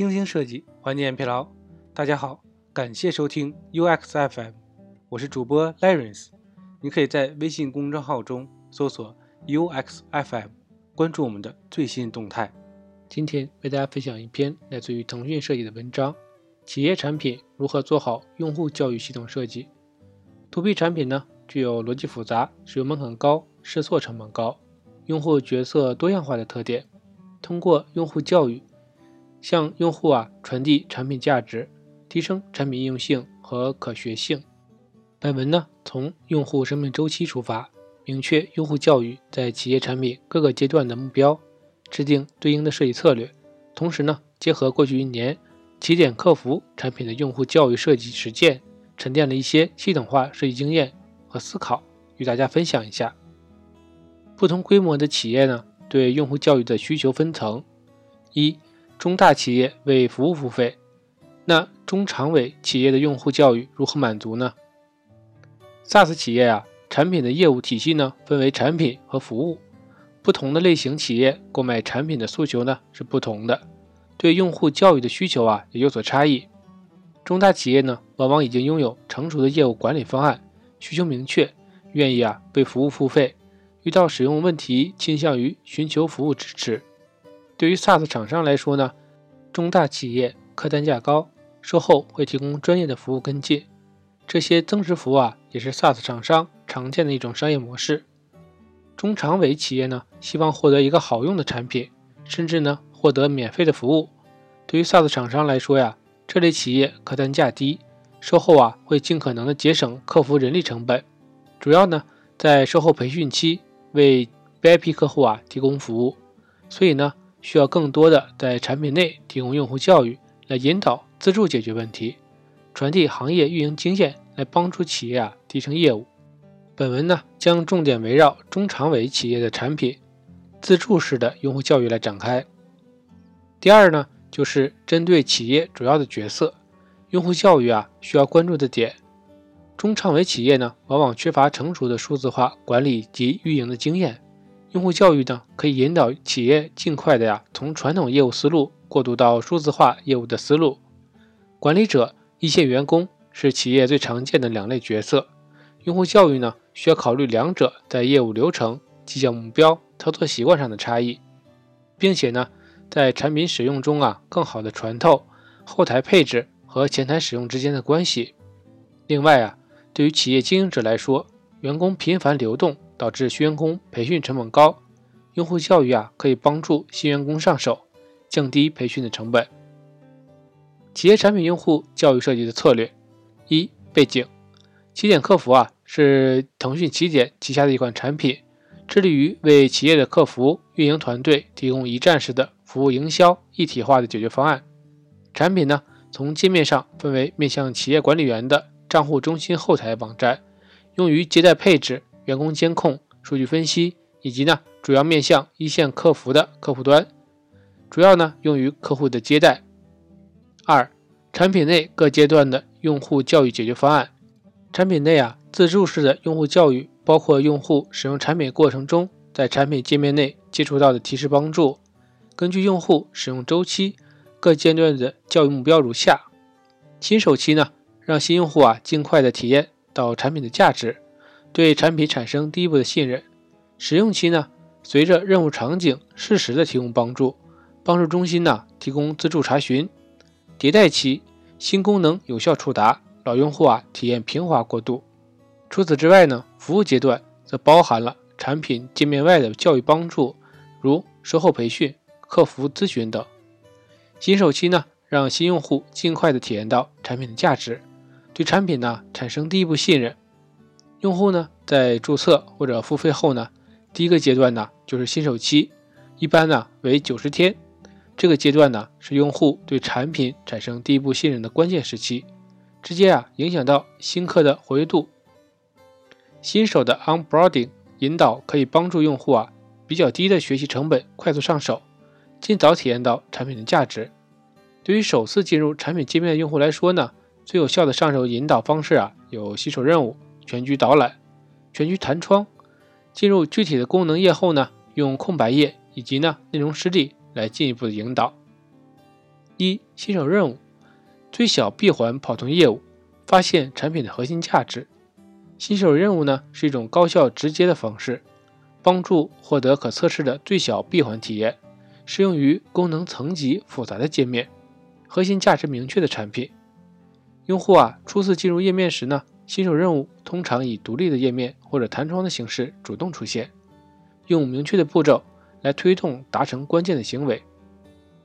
精心设计，缓解疲劳。大家好，感谢收听 UX FM，我是主播 l a r e n c e。你可以在微信公众号中搜索 UX FM，关注我们的最新动态。今天为大家分享一篇来自于腾讯设计的文章：企业产品如何做好用户教育系统设计。To B 产品呢，具有逻辑复杂、使用门槛高、试错成本高、用户角色多样化的特点。通过用户教育，向用户啊传递产品价值，提升产品应用性和可学性。本文呢从用户生命周期出发，明确用户教育在企业产品各个阶段的目标，制定对应的设计策略。同时呢，结合过去一年起点客服产品的用户教育设计实践，沉淀了一些系统化设计经验和思考，与大家分享一下。不同规模的企业呢？对用户教育的需求分层：一、中大企业为服务付费，那中长尾企业的用户教育如何满足呢？SaaS 企业啊，产品的业务体系呢分为产品和服务，不同的类型企业购买产品的诉求呢是不同的，对用户教育的需求啊也有所差异。中大企业呢往往已经拥有成熟的业务管理方案，需求明确，愿意啊为服务付费。遇到使用问题，倾向于寻求服务支持。对于 SaaS 厂商来说呢，中大企业客单价高，售后会提供专业的服务跟进。这些增值服务啊，也是 SaaS 厂商常见的一种商业模式。中长尾企业呢，希望获得一个好用的产品，甚至呢获得免费的服务。对于 SaaS 厂商来说呀，这类企业客单价低，售后啊会尽可能的节省客服人力成本，主要呢在售后培训期。为 VIP 客户啊提供服务，所以呢需要更多的在产品内提供用户教育，来引导自助解决问题，传递行业运营经验，来帮助企业啊提升业务。本文呢将重点围绕中长尾企业的产品自助式的用户教育来展开。第二呢就是针对企业主要的角色，用户教育啊需要关注的点。中长尾企业呢，往往缺乏成熟的数字化管理及运营的经验。用户教育呢，可以引导企业尽快的呀，从传统业务思路过渡到数字化业务的思路。管理者、一线员工是企业最常见的两类角色。用户教育呢，需要考虑两者在业务流程、绩效目标、操作习惯上的差异，并且呢，在产品使用中啊，更好的穿透后台配置和前台使用之间的关系。另外啊。对于企业经营者来说，员工频繁流动导致新员工培训成本高。用户教育啊，可以帮助新员工上手，降低培训的成本。企业产品用户教育设计的策略：一、背景。起点客服啊，是腾讯起点旗下的一款产品，致力于为企业的客服运营团队提供一站式的服务营销一体化的解决方案。产品呢，从界面上分为面向企业管理员的。账户中心后台网站用于接待配置、员工监控、数据分析，以及呢主要面向一线客服的客户端，主要呢用于客户的接待。二、产品内各阶段的用户教育解决方案。产品内啊自助式的用户教育包括用户使用产品过程中在产品界面内接触到的提示帮助。根据用户使用周期，各阶段的教育目标如下：新手期呢。让新用户啊尽快的体验到产品的价值，对产品产生第一步的信任。使用期呢，随着任务场景适时的提供帮助，帮助中心呢提供自助查询。迭代期，新功能有效触达，老用户啊体验平滑过渡。除此之外呢，服务阶段则包含了产品界面外的教育帮助，如售后培训、客服咨询等。新手期呢，让新用户尽快的体验到产品的价值。对产品呢产生第一步信任，用户呢在注册或者付费后呢，第一个阶段呢就是新手期，一般呢为九十天。这个阶段呢是用户对产品产生第一步信任的关键时期，直接啊影响到新客的活跃度。新手的 onboarding 引导可以帮助用户啊比较低的学习成本快速上手，尽早体验到产品的价值。对于首次进入产品界面的用户来说呢。最有效的上手引导方式啊，有新手任务、全局导览、全局弹窗。进入具体的功能页后呢，用空白页以及呢内容实例来进一步的引导。一、新手任务：最小闭环跑通业务，发现产品的核心价值。新手任务呢是一种高效直接的方式，帮助获得可测试的最小闭环体验，适用于功能层级复杂的界面、核心价值明确的产品。用户啊初次进入页面时呢，新手任务通常以独立的页面或者弹窗的形式主动出现，用明确的步骤来推动达成关键的行为。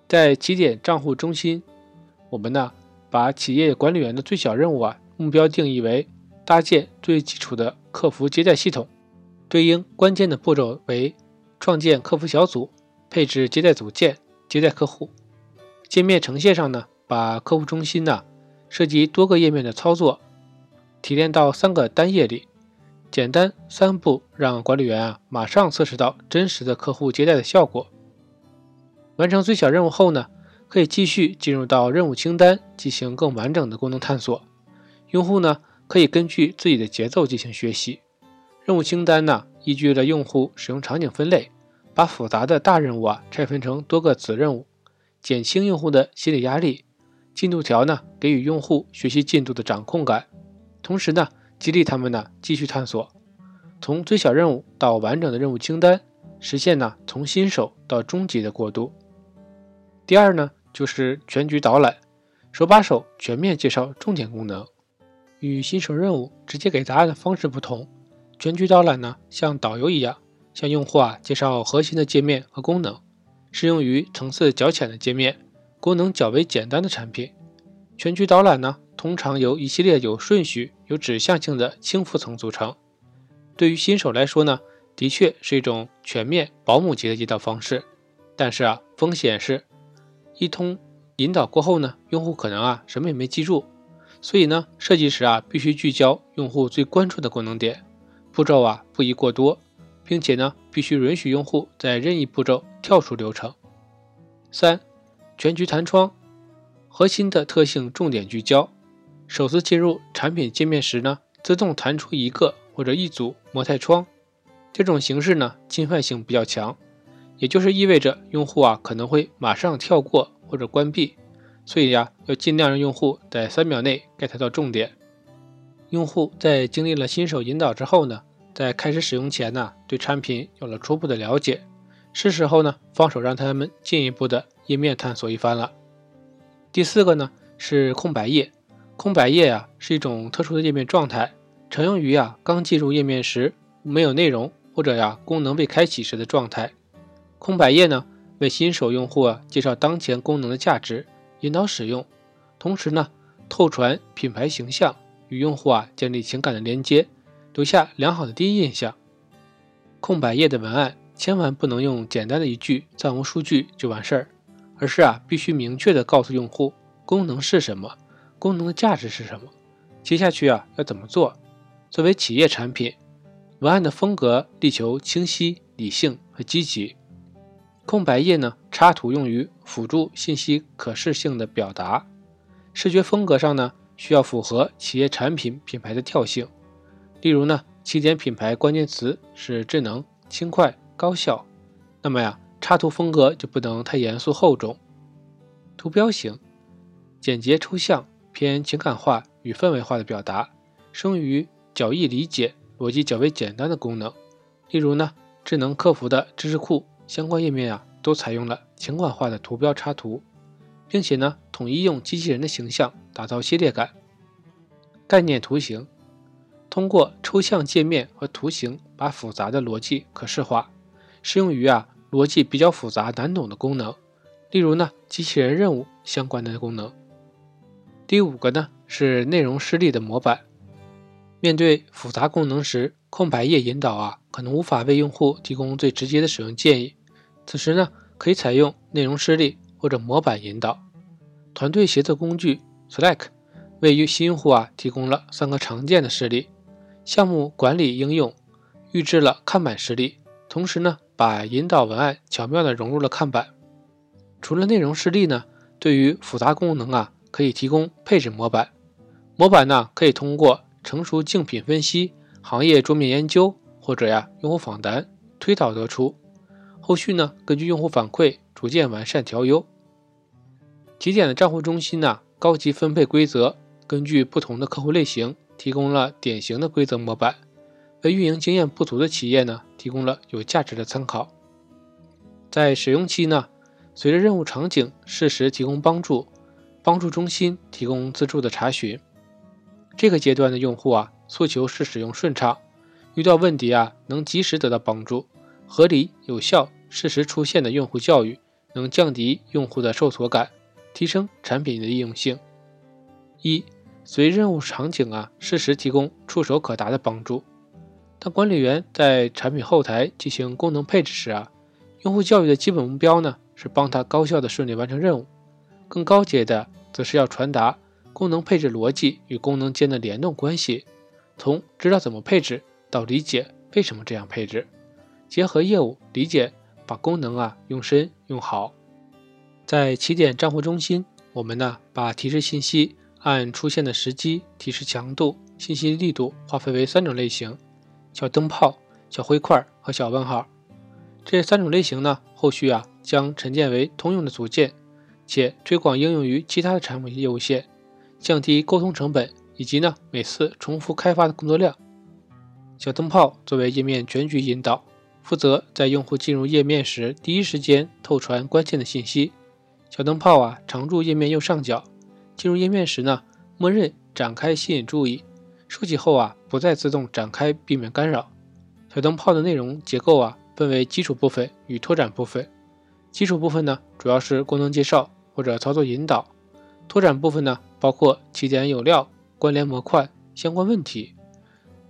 在起点账户中心，我们呢把企业管理员的最小任务啊目标定义为。搭建最基础的客服接待系统，对应关键的步骤为创建客服小组、配置接待组件、接待客户。界面呈现上呢，把客户中心呢涉及多个页面的操作提炼到三个单页里，简单三步让管理员啊马上测试到真实的客户接待的效果。完成最小任务后呢，可以继续进入到任务清单进行更完整的功能探索。用户呢。可以根据自己的节奏进行学习。任务清单呢，依据了用户使用场景分类，把复杂的大任务啊拆分成多个子任务，减轻用户的心理压力。进度条呢，给予用户学习进度的掌控感，同时呢，激励他们呢继续探索。从最小任务到完整的任务清单，实现呢从新手到中级的过渡。第二呢，就是全局导览，手把手全面介绍重点功能。与新手任务直接给答案的方式不同，全局导览呢，像导游一样，向用户啊介绍核心的界面和功能，适用于层次较浅的界面、功能较为简单的产品。全局导览呢，通常由一系列有顺序、有指向性的轻浮层组成。对于新手来说呢，的确是一种全面保姆级的引导方式，但是啊，风险是，一通引导过后呢，用户可能啊什么也没记住。所以呢，设计时啊，必须聚焦用户最关注的功能点，步骤啊不宜过多，并且呢，必须允许用户在任意步骤跳出流程。三、全局弹窗，核心的特性重点聚焦。首次进入产品界面时呢，自动弹出一个或者一组模态窗，这种形式呢，侵犯性比较强，也就是意味着用户啊可能会马上跳过或者关闭。所以呀，要尽量让用户在三秒内 get 到重点。用户在经历了新手引导之后呢，在开始使用前呢，对产品有了初步的了解，是时候呢，放手让他们进一步的页面探索一番了。第四个呢是空白页，空白页啊是一种特殊的页面状态，常用于啊刚进入页面时没有内容或者呀功能未开启时的状态。空白页呢为新手用户啊介绍当前功能的价值。引导使用，同时呢，透传品牌形象，与用户啊建立情感的连接，留下良好的第一印象。空白页的文案千万不能用简单的一句“暂无数据”就完事儿，而是啊必须明确的告诉用户功能是什么，功能的价值是什么，接下去啊要怎么做。作为企业产品，文案的风格力求清晰、理性和积极。空白页呢，插图用于辅助信息可视性的表达。视觉风格上呢，需要符合企业产品品牌的调性。例如呢，起点品牌关键词是智能、轻快、高效，那么呀，插图风格就不能太严肃厚重。图标型，简洁抽象，偏情感化与氛围化的表达，适用于较易理解、逻辑较为简单的功能。例如呢，智能客服的知识库。相关页面啊，都采用了情感化的图标插图，并且呢，统一用机器人的形象打造系列感。概念图形通过抽象界面和图形，把复杂的逻辑可视化，适用于啊逻辑比较复杂难懂的功能，例如呢机器人任务相关的功能。第五个呢是内容示例的模板，面对复杂功能时，空白页引导啊。可能无法为用户提供最直接的使用建议，此时呢，可以采用内容示例或者模板引导。团队协作工具 Slack 为新用户啊提供了三个常见的示例。项目管理应用预制了看板示例，同时呢，把引导文案巧妙地融入了看板。除了内容示例呢，对于复杂功能啊，可以提供配置模板。模板呢，可以通过成熟竞品分析、行业桌面研究。或者呀，用户访谈推导得出，后续呢，根据用户反馈逐渐完善调优。起点的账户中心呢，高级分配规则根据不同的客户类型提供了典型的规则模板，为运营经验不足的企业呢提供了有价值的参考。在使用期呢，随着任务场景适时提供帮助，帮助中心提供自助的查询。这个阶段的用户啊，诉求是使用顺畅，遇到问题啊能及时得到帮助，合理有效。适时出现的用户教育能降低用户的受挫感，提升产品的易用性。一、随任务场景啊，适时提供触手可达的帮助。当管理员在产品后台进行功能配置时啊，用户教育的基本目标呢是帮他高效的顺利完成任务。更高阶的则是要传达功能配置逻辑与功能间的联动关系，从知道怎么配置到理解为什么这样配置，结合业务理解。把功能啊用深用好，在起点账户中心，我们呢把提示信息按出现的时机、提示强度、信息力度划分为三种类型：小灯泡、小灰块和小问号。这三种类型呢，后续啊将沉淀为通用的组件，且推广应用于其他的产品业务线，降低沟通成本以及呢每次重复开发的工作量。小灯泡作为页面全局引导。负责在用户进入页面时第一时间透传关键的信息。小灯泡啊，常驻页面右上角。进入页面时呢，默认展开吸引注意。收起后啊，不再自动展开，避免干扰。小灯泡的内容结构啊，分为基础部分与拓展部分。基础部分呢，主要是功能介绍或者操作引导。拓展部分呢，包括起点有料、关联模块、相关问题。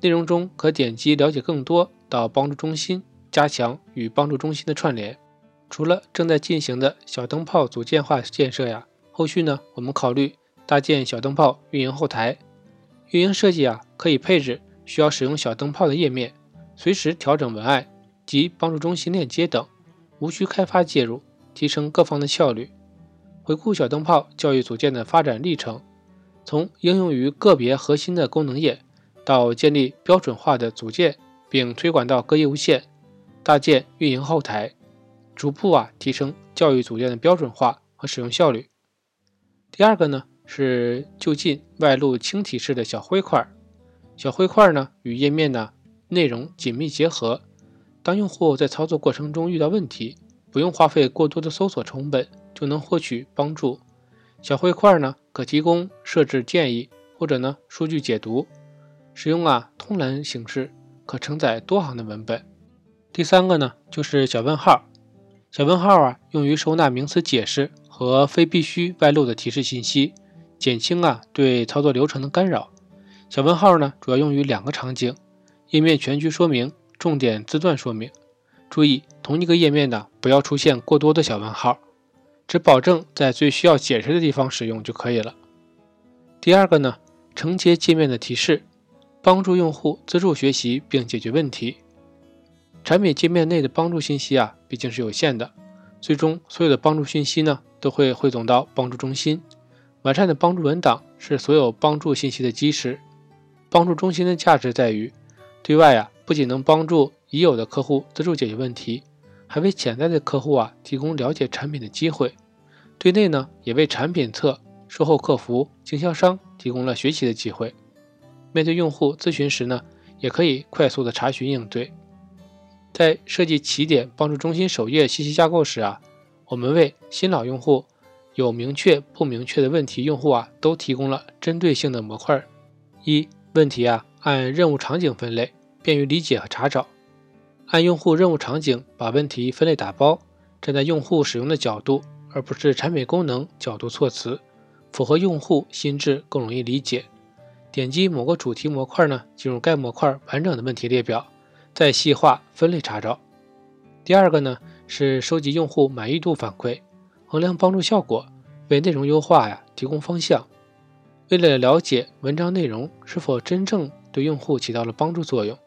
内容中可点击了解更多到帮助中心。加强与帮助中心的串联。除了正在进行的小灯泡组件化建设呀，后续呢，我们考虑搭建小灯泡运营后台。运营设计啊，可以配置需要使用小灯泡的页面，随时调整文案及帮助中心链接等，无需开发介入，提升各方的效率。回顾小灯泡教育组件的发展历程，从应用于个别核心的功能页，到建立标准化的组件，并推广到各业务线。搭建运营后台，逐步啊提升教育组件的标准化和使用效率。第二个呢是就近外露轻提示的小灰块，小灰块呢与页面呢内容紧密结合。当用户在操作过程中遇到问题，不用花费过多的搜索成本就能获取帮助。小灰块呢可提供设置建议或者呢数据解读，使用啊通栏形式，可承载多行的文本。第三个呢，就是小问号。小问号啊，用于收纳名词解释和非必须外露的提示信息，减轻啊对操作流程的干扰。小问号呢，主要用于两个场景：页面全局说明、重点字段说明。注意，同一个页面呢，不要出现过多的小问号，只保证在最需要解释的地方使用就可以了。第二个呢，承接界面的提示，帮助用户自助学习并解决问题。产品界面内的帮助信息啊，毕竟是有限的，最终所有的帮助信息呢，都会汇总到帮助中心。完善的帮助文档是所有帮助信息的基石。帮助中心的价值在于，对外啊，不仅能帮助已有的客户自助解决问题，还为潜在的客户啊提供了解产品的机会；对内呢，也为产品侧、售后客服、经销商提供了学习的机会。面对用户咨询时呢，也可以快速的查询应对。在设计起点帮助中心首页信息架构时啊，我们为新老用户、有明确不明确的问题用户啊，都提供了针对性的模块。一、问题啊，按任务场景分类，便于理解和查找。按用户任务场景把问题分类打包，站在用户使用的角度，而不是产品功能角度措辞，符合用户心智，更容易理解。点击某个主题模块呢，进入该模块完整的问题列表。再细化分类查找。第二个呢是收集用户满意度反馈，衡量帮助效果，为内容优化呀提供方向。为了了解文章内容是否真正对用户起到了帮助作用，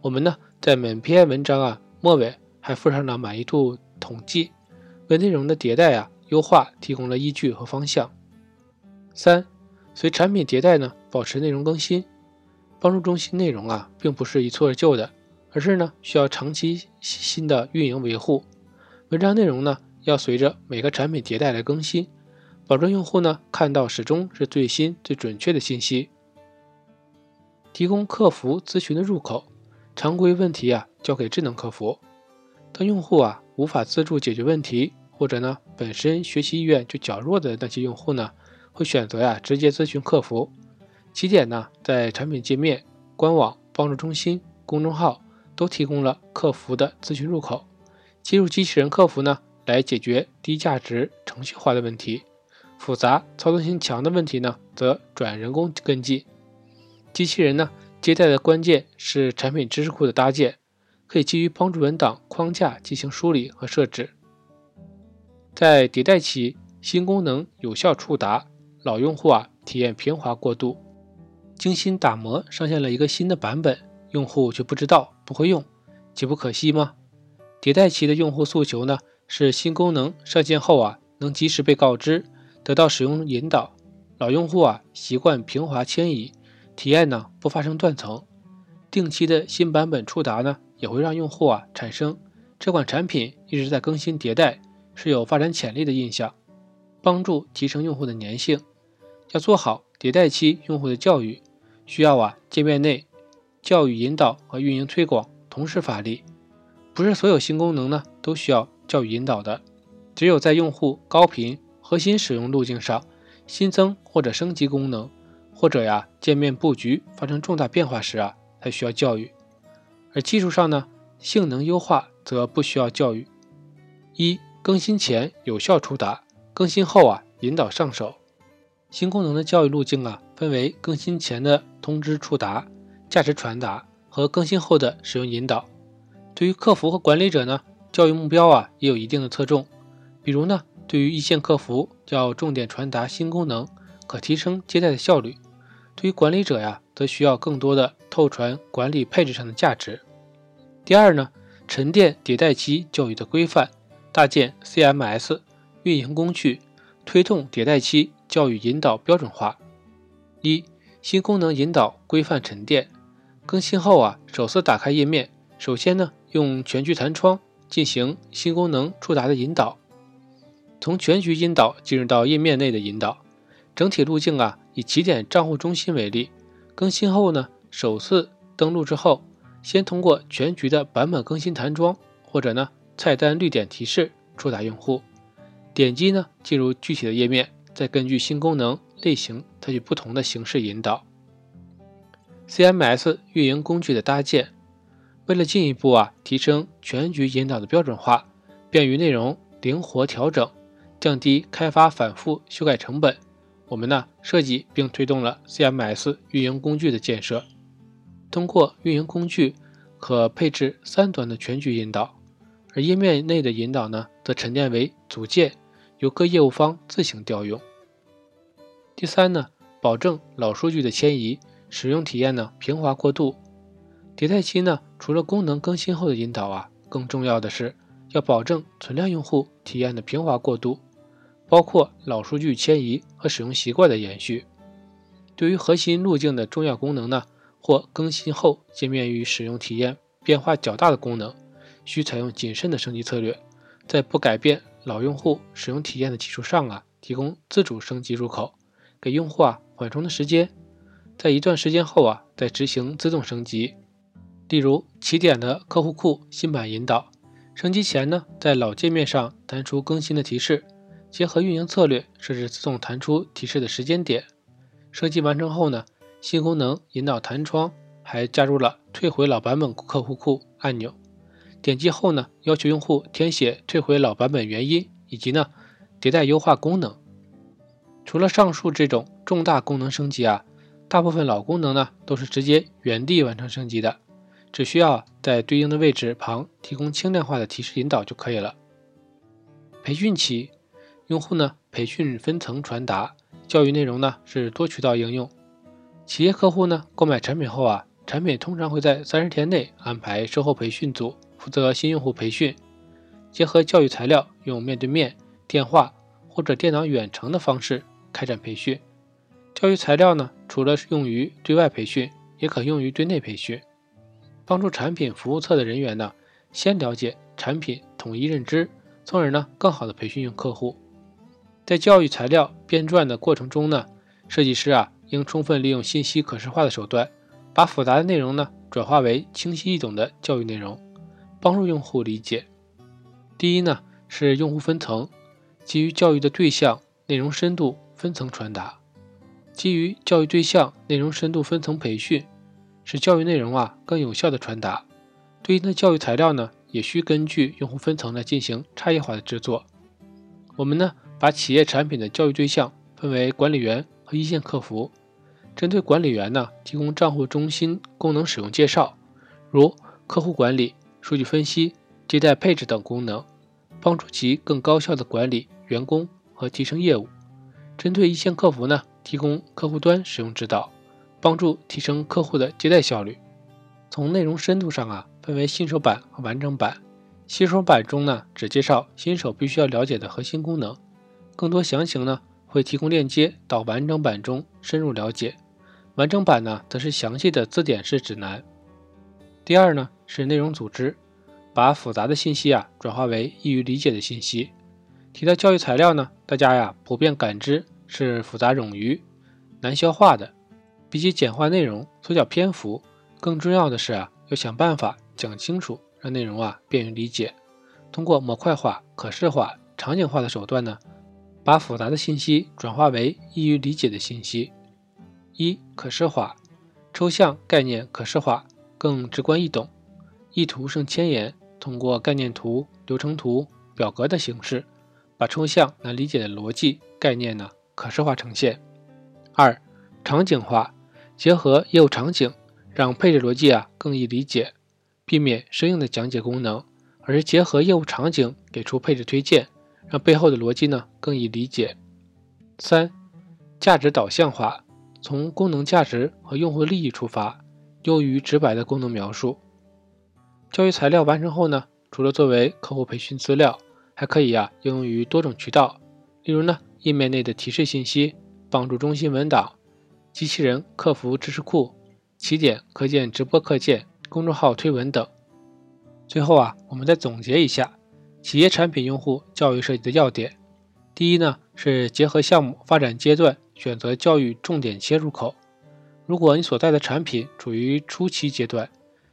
我们呢在每篇文章啊末尾还附上了满意度统计，为内容的迭代啊优化提供了依据和方向。三，随产品迭代呢保持内容更新，帮助中心内容啊并不是一蹴而就的。而是呢，需要长期新的运营维护，文章内容呢要随着每个产品迭代来更新，保证用户呢看到始终是最新、最准确的信息。提供客服咨询的入口，常规问题啊交给智能客服。当用户啊无法自助解决问题，或者呢本身学习意愿就较弱的那些用户呢，会选择呀直接咨询客服。起点呢在产品界面、官网、帮助中心、公众号都提供了客服的咨询入口，接入机器人客服呢来解决低价值程序化的问题，复杂操作性强的问题呢则转人工跟进。机器人呢，接待的关键是产品知识库的搭建，可以基于帮助文档框架进行梳理和设置。在迭代期，新功能有效触达，老用户啊体验平滑过渡。精心打磨上线了一个新的版本，用户却不知道不会用，岂不可惜吗？迭代期的用户诉求呢，是新功能上线后啊能及时被告知，得到使用引导。老用户啊习惯平滑迁移。体验呢不发生断层，定期的新版本触达呢也会让用户啊产生这款产品一直在更新迭代，是有发展潜力的印象，帮助提升用户的粘性。要做好迭代期用户的教育，需要啊界面内教育引导和运营推广同时发力。不是所有新功能呢都需要教育引导的，只有在用户高频核心使用路径上新增或者升级功能。或者呀，界面布局发生重大变化时啊，才需要教育；而技术上呢，性能优化则不需要教育。一、更新前有效触达，更新后啊引导上手。新功能的教育路径啊，分为更新前的通知触达、价值传达和更新后的使用引导。对于客服和管理者呢，教育目标啊也有一定的侧重。比如呢，对于一线客服，要重点传达新功能，可提升接待的效率。对于管理者呀，则需要更多的透传管理配置上的价值。第二呢，沉淀迭代期教育的规范，搭建 CMS 运营工具，推动迭代期教育引导标准化。一新功能引导规范沉淀，更新后啊，首次打开页面，首先呢，用全局弹窗进行新功能触达的引导，从全局引导进入到页面内的引导。整体路径啊，以起点账户中心为例，更新后呢，首次登录之后，先通过全局的版本更新弹窗或者呢菜单绿点提示触达用户，点击呢进入具体的页面，再根据新功能类型采取不同的形式引导。CMS 运营工具的搭建，为了进一步啊提升全局引导的标准化，便于内容灵活调整，降低开发反复修改成本。我们呢设计并推动了 CMS 运营工具的建设。通过运营工具，可配置三端的全局引导，而页面内的引导呢，则沉淀为组件，由各业务方自行调用。第三呢，保证老数据的迁移，使用体验呢平滑过渡。迭代期呢，除了功能更新后的引导啊，更重要的是要保证存量用户体验的平滑过渡。包括老数据迁移和使用习惯的延续。对于核心路径的重要功能呢，或更新后界面与使用体验变化较大的功能，需采用谨慎的升级策略，在不改变老用户使用体验的基础上啊，提供自主升级入口，给用户啊缓冲的时间，在一段时间后啊再执行自动升级。例如起点的客户库新版引导，升级前呢，在老界面上弹出更新的提示。结合运营策略设置自动弹出提示的时间点，升级完成后呢，新功能引导弹窗还加入了退回老版本客户库按钮，点击后呢，要求用户填写退回老版本原因以及呢迭代优化功能。除了上述这种重大功能升级啊，大部分老功能呢都是直接原地完成升级的，只需要在对应的位置旁提供轻量化的提示引导就可以了。培训期。用户呢，培训分层传达，教育内容呢是多渠道应用。企业客户呢购买产品后啊，产品通常会在三十天内安排售后培训组负责新用户培训，结合教育材料，用面对面、电话或者电脑远程的方式开展培训。教育材料呢，除了用于对外培训，也可用于对内培训，帮助产品服务侧的人员呢先了解产品，统一认知，从而呢更好的培训用客户。在教育材料编撰的过程中呢，设计师啊应充分利用信息可视化的手段，把复杂的内容呢转化为清晰易懂的教育内容，帮助用户理解。第一呢是用户分层，基于教育的对象、内容深度分层传达。基于教育对象、内容深度分层培训，使教育内容啊更有效的传达。对应的教育材料呢，也需根据用户分层来进行差异化的制作。我们呢？把企业产品的教育对象分为管理员和一线客服。针对管理员呢，提供账户中心功能使用介绍，如客户管理、数据分析、接待配置等功能，帮助其更高效的管理员工和提升业务。针对一线客服呢，提供客户端使用指导，帮助提升客户的接待效率。从内容深度上啊，分为新手版和完整版。新手版中呢，只介绍新手必须要了解的核心功能。更多详情呢，会提供链接到完整版中深入了解。完整版呢，则是详细的字典式指南。第二呢，是内容组织，把复杂的信息啊转化为易于理解的信息。提到教育材料呢，大家呀普遍感知是复杂冗余、难消化的。比起简化内容、缩小篇幅，更重要的是啊，要想办法讲清楚，让内容啊便于理解。通过模块化、可视化、场景化的手段呢。把复杂的信息转化为易于理解的信息。一、可视化，抽象概念可视化，更直观易懂。意图胜千言，通过概念图、流程图、表格的形式，把抽象难理解的逻辑概念呢可视化呈现。二、场景化，结合业务场景，让配置逻辑啊更易理解，避免生硬的讲解功能，而是结合业务场景给出配置推荐。让背后的逻辑呢更易理解。三、价值导向化，从功能价值和用户利益出发，优于直白的功能描述。教育材料完成后呢，除了作为客户培训资料，还可以呀应用于多种渠道，例如呢页面内的提示信息、帮助中心文档、机器人客服知识库、起点课件直播课件、公众号推文等。最后啊，我们再总结一下。企业产品用户教育设计的要点，第一呢是结合项目发展阶段选择教育重点切入口。如果你所在的产品处于初期阶段，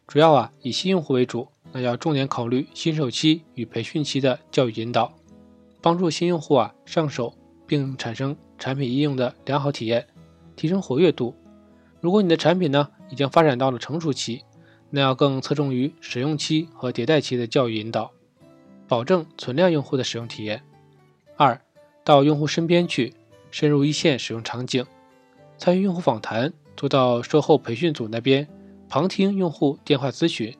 主要啊以新用户为主，那要重点考虑新手期与培训期的教育引导，帮助新用户啊上手并产生产品应用的良好体验，提升活跃度。如果你的产品呢已经发展到了成熟期，那要更侧重于使用期和迭代期的教育引导。保证存量用户的使用体验。二，到用户身边去，深入一线使用场景，参与用户访谈，做到售后培训组那边旁听用户电话咨询，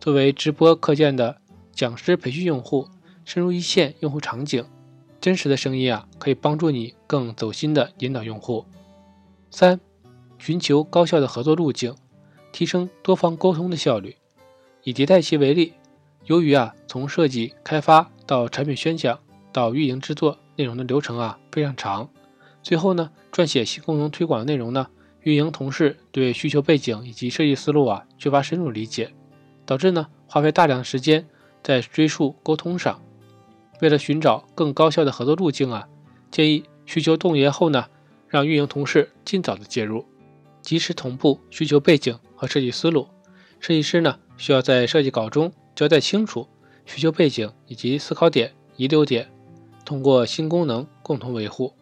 作为直播课件的讲师培训用户，深入一线用户场景，真实的声音啊，可以帮助你更走心的引导用户。三，寻求高效的合作路径，提升多方沟通的效率。以迭代期为例。由于啊，从设计开发到产品宣讲到运营制作内容的流程啊非常长，最后呢，撰写新功能推广的内容呢，运营同事对需求背景以及设计思路啊缺乏深入理解，导致呢花费大量的时间在追溯沟通上。为了寻找更高效的合作路径啊，建议需求动员后呢，让运营同事尽早的介入，及时同步需求背景和设计思路。设计师呢，需要在设计稿中。交代清楚需求背景以及思考点、遗留点，通过新功能共同维护。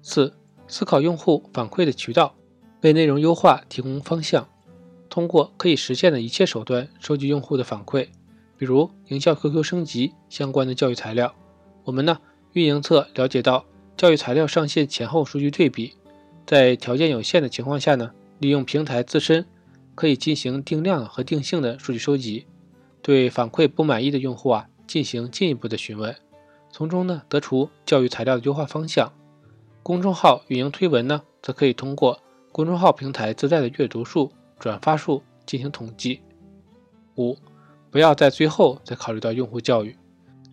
四、思考用户反馈的渠道，为内容优化提供方向。通过可以实现的一切手段收集用户的反馈，比如营销 QQ 升级相关的教育材料。我们呢，运营侧了解到教育材料上线前后数据对比，在条件有限的情况下呢，利用平台自身可以进行定量和定性的数据收集。对反馈不满意的用户啊，进行进一步的询问，从中呢得出教育材料的优化方向。公众号运营推文呢，则可以通过公众号平台自带的阅读数、转发数进行统计。五，不要在最后再考虑到用户教育，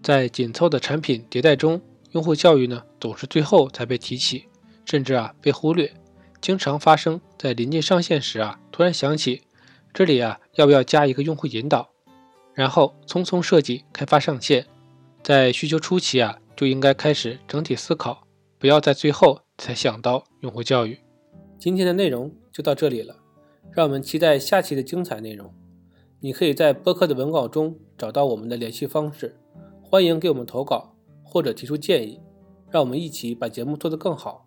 在紧凑的产品迭代中，用户教育呢总是最后才被提起甚至啊被忽略。经常发生在临近上线时啊突然想起这里啊要不要加一个用户引导？然后匆匆设计开发上线在需求初期啊就应该开始整体思考不要在最后才想到用户教育。今天的内容就到这里了让我们期待下期的精彩内容。你可以在播客的文稿中找到我们的联系方式欢迎给我们投稿或者提出建议让我们一起把节目做得更好。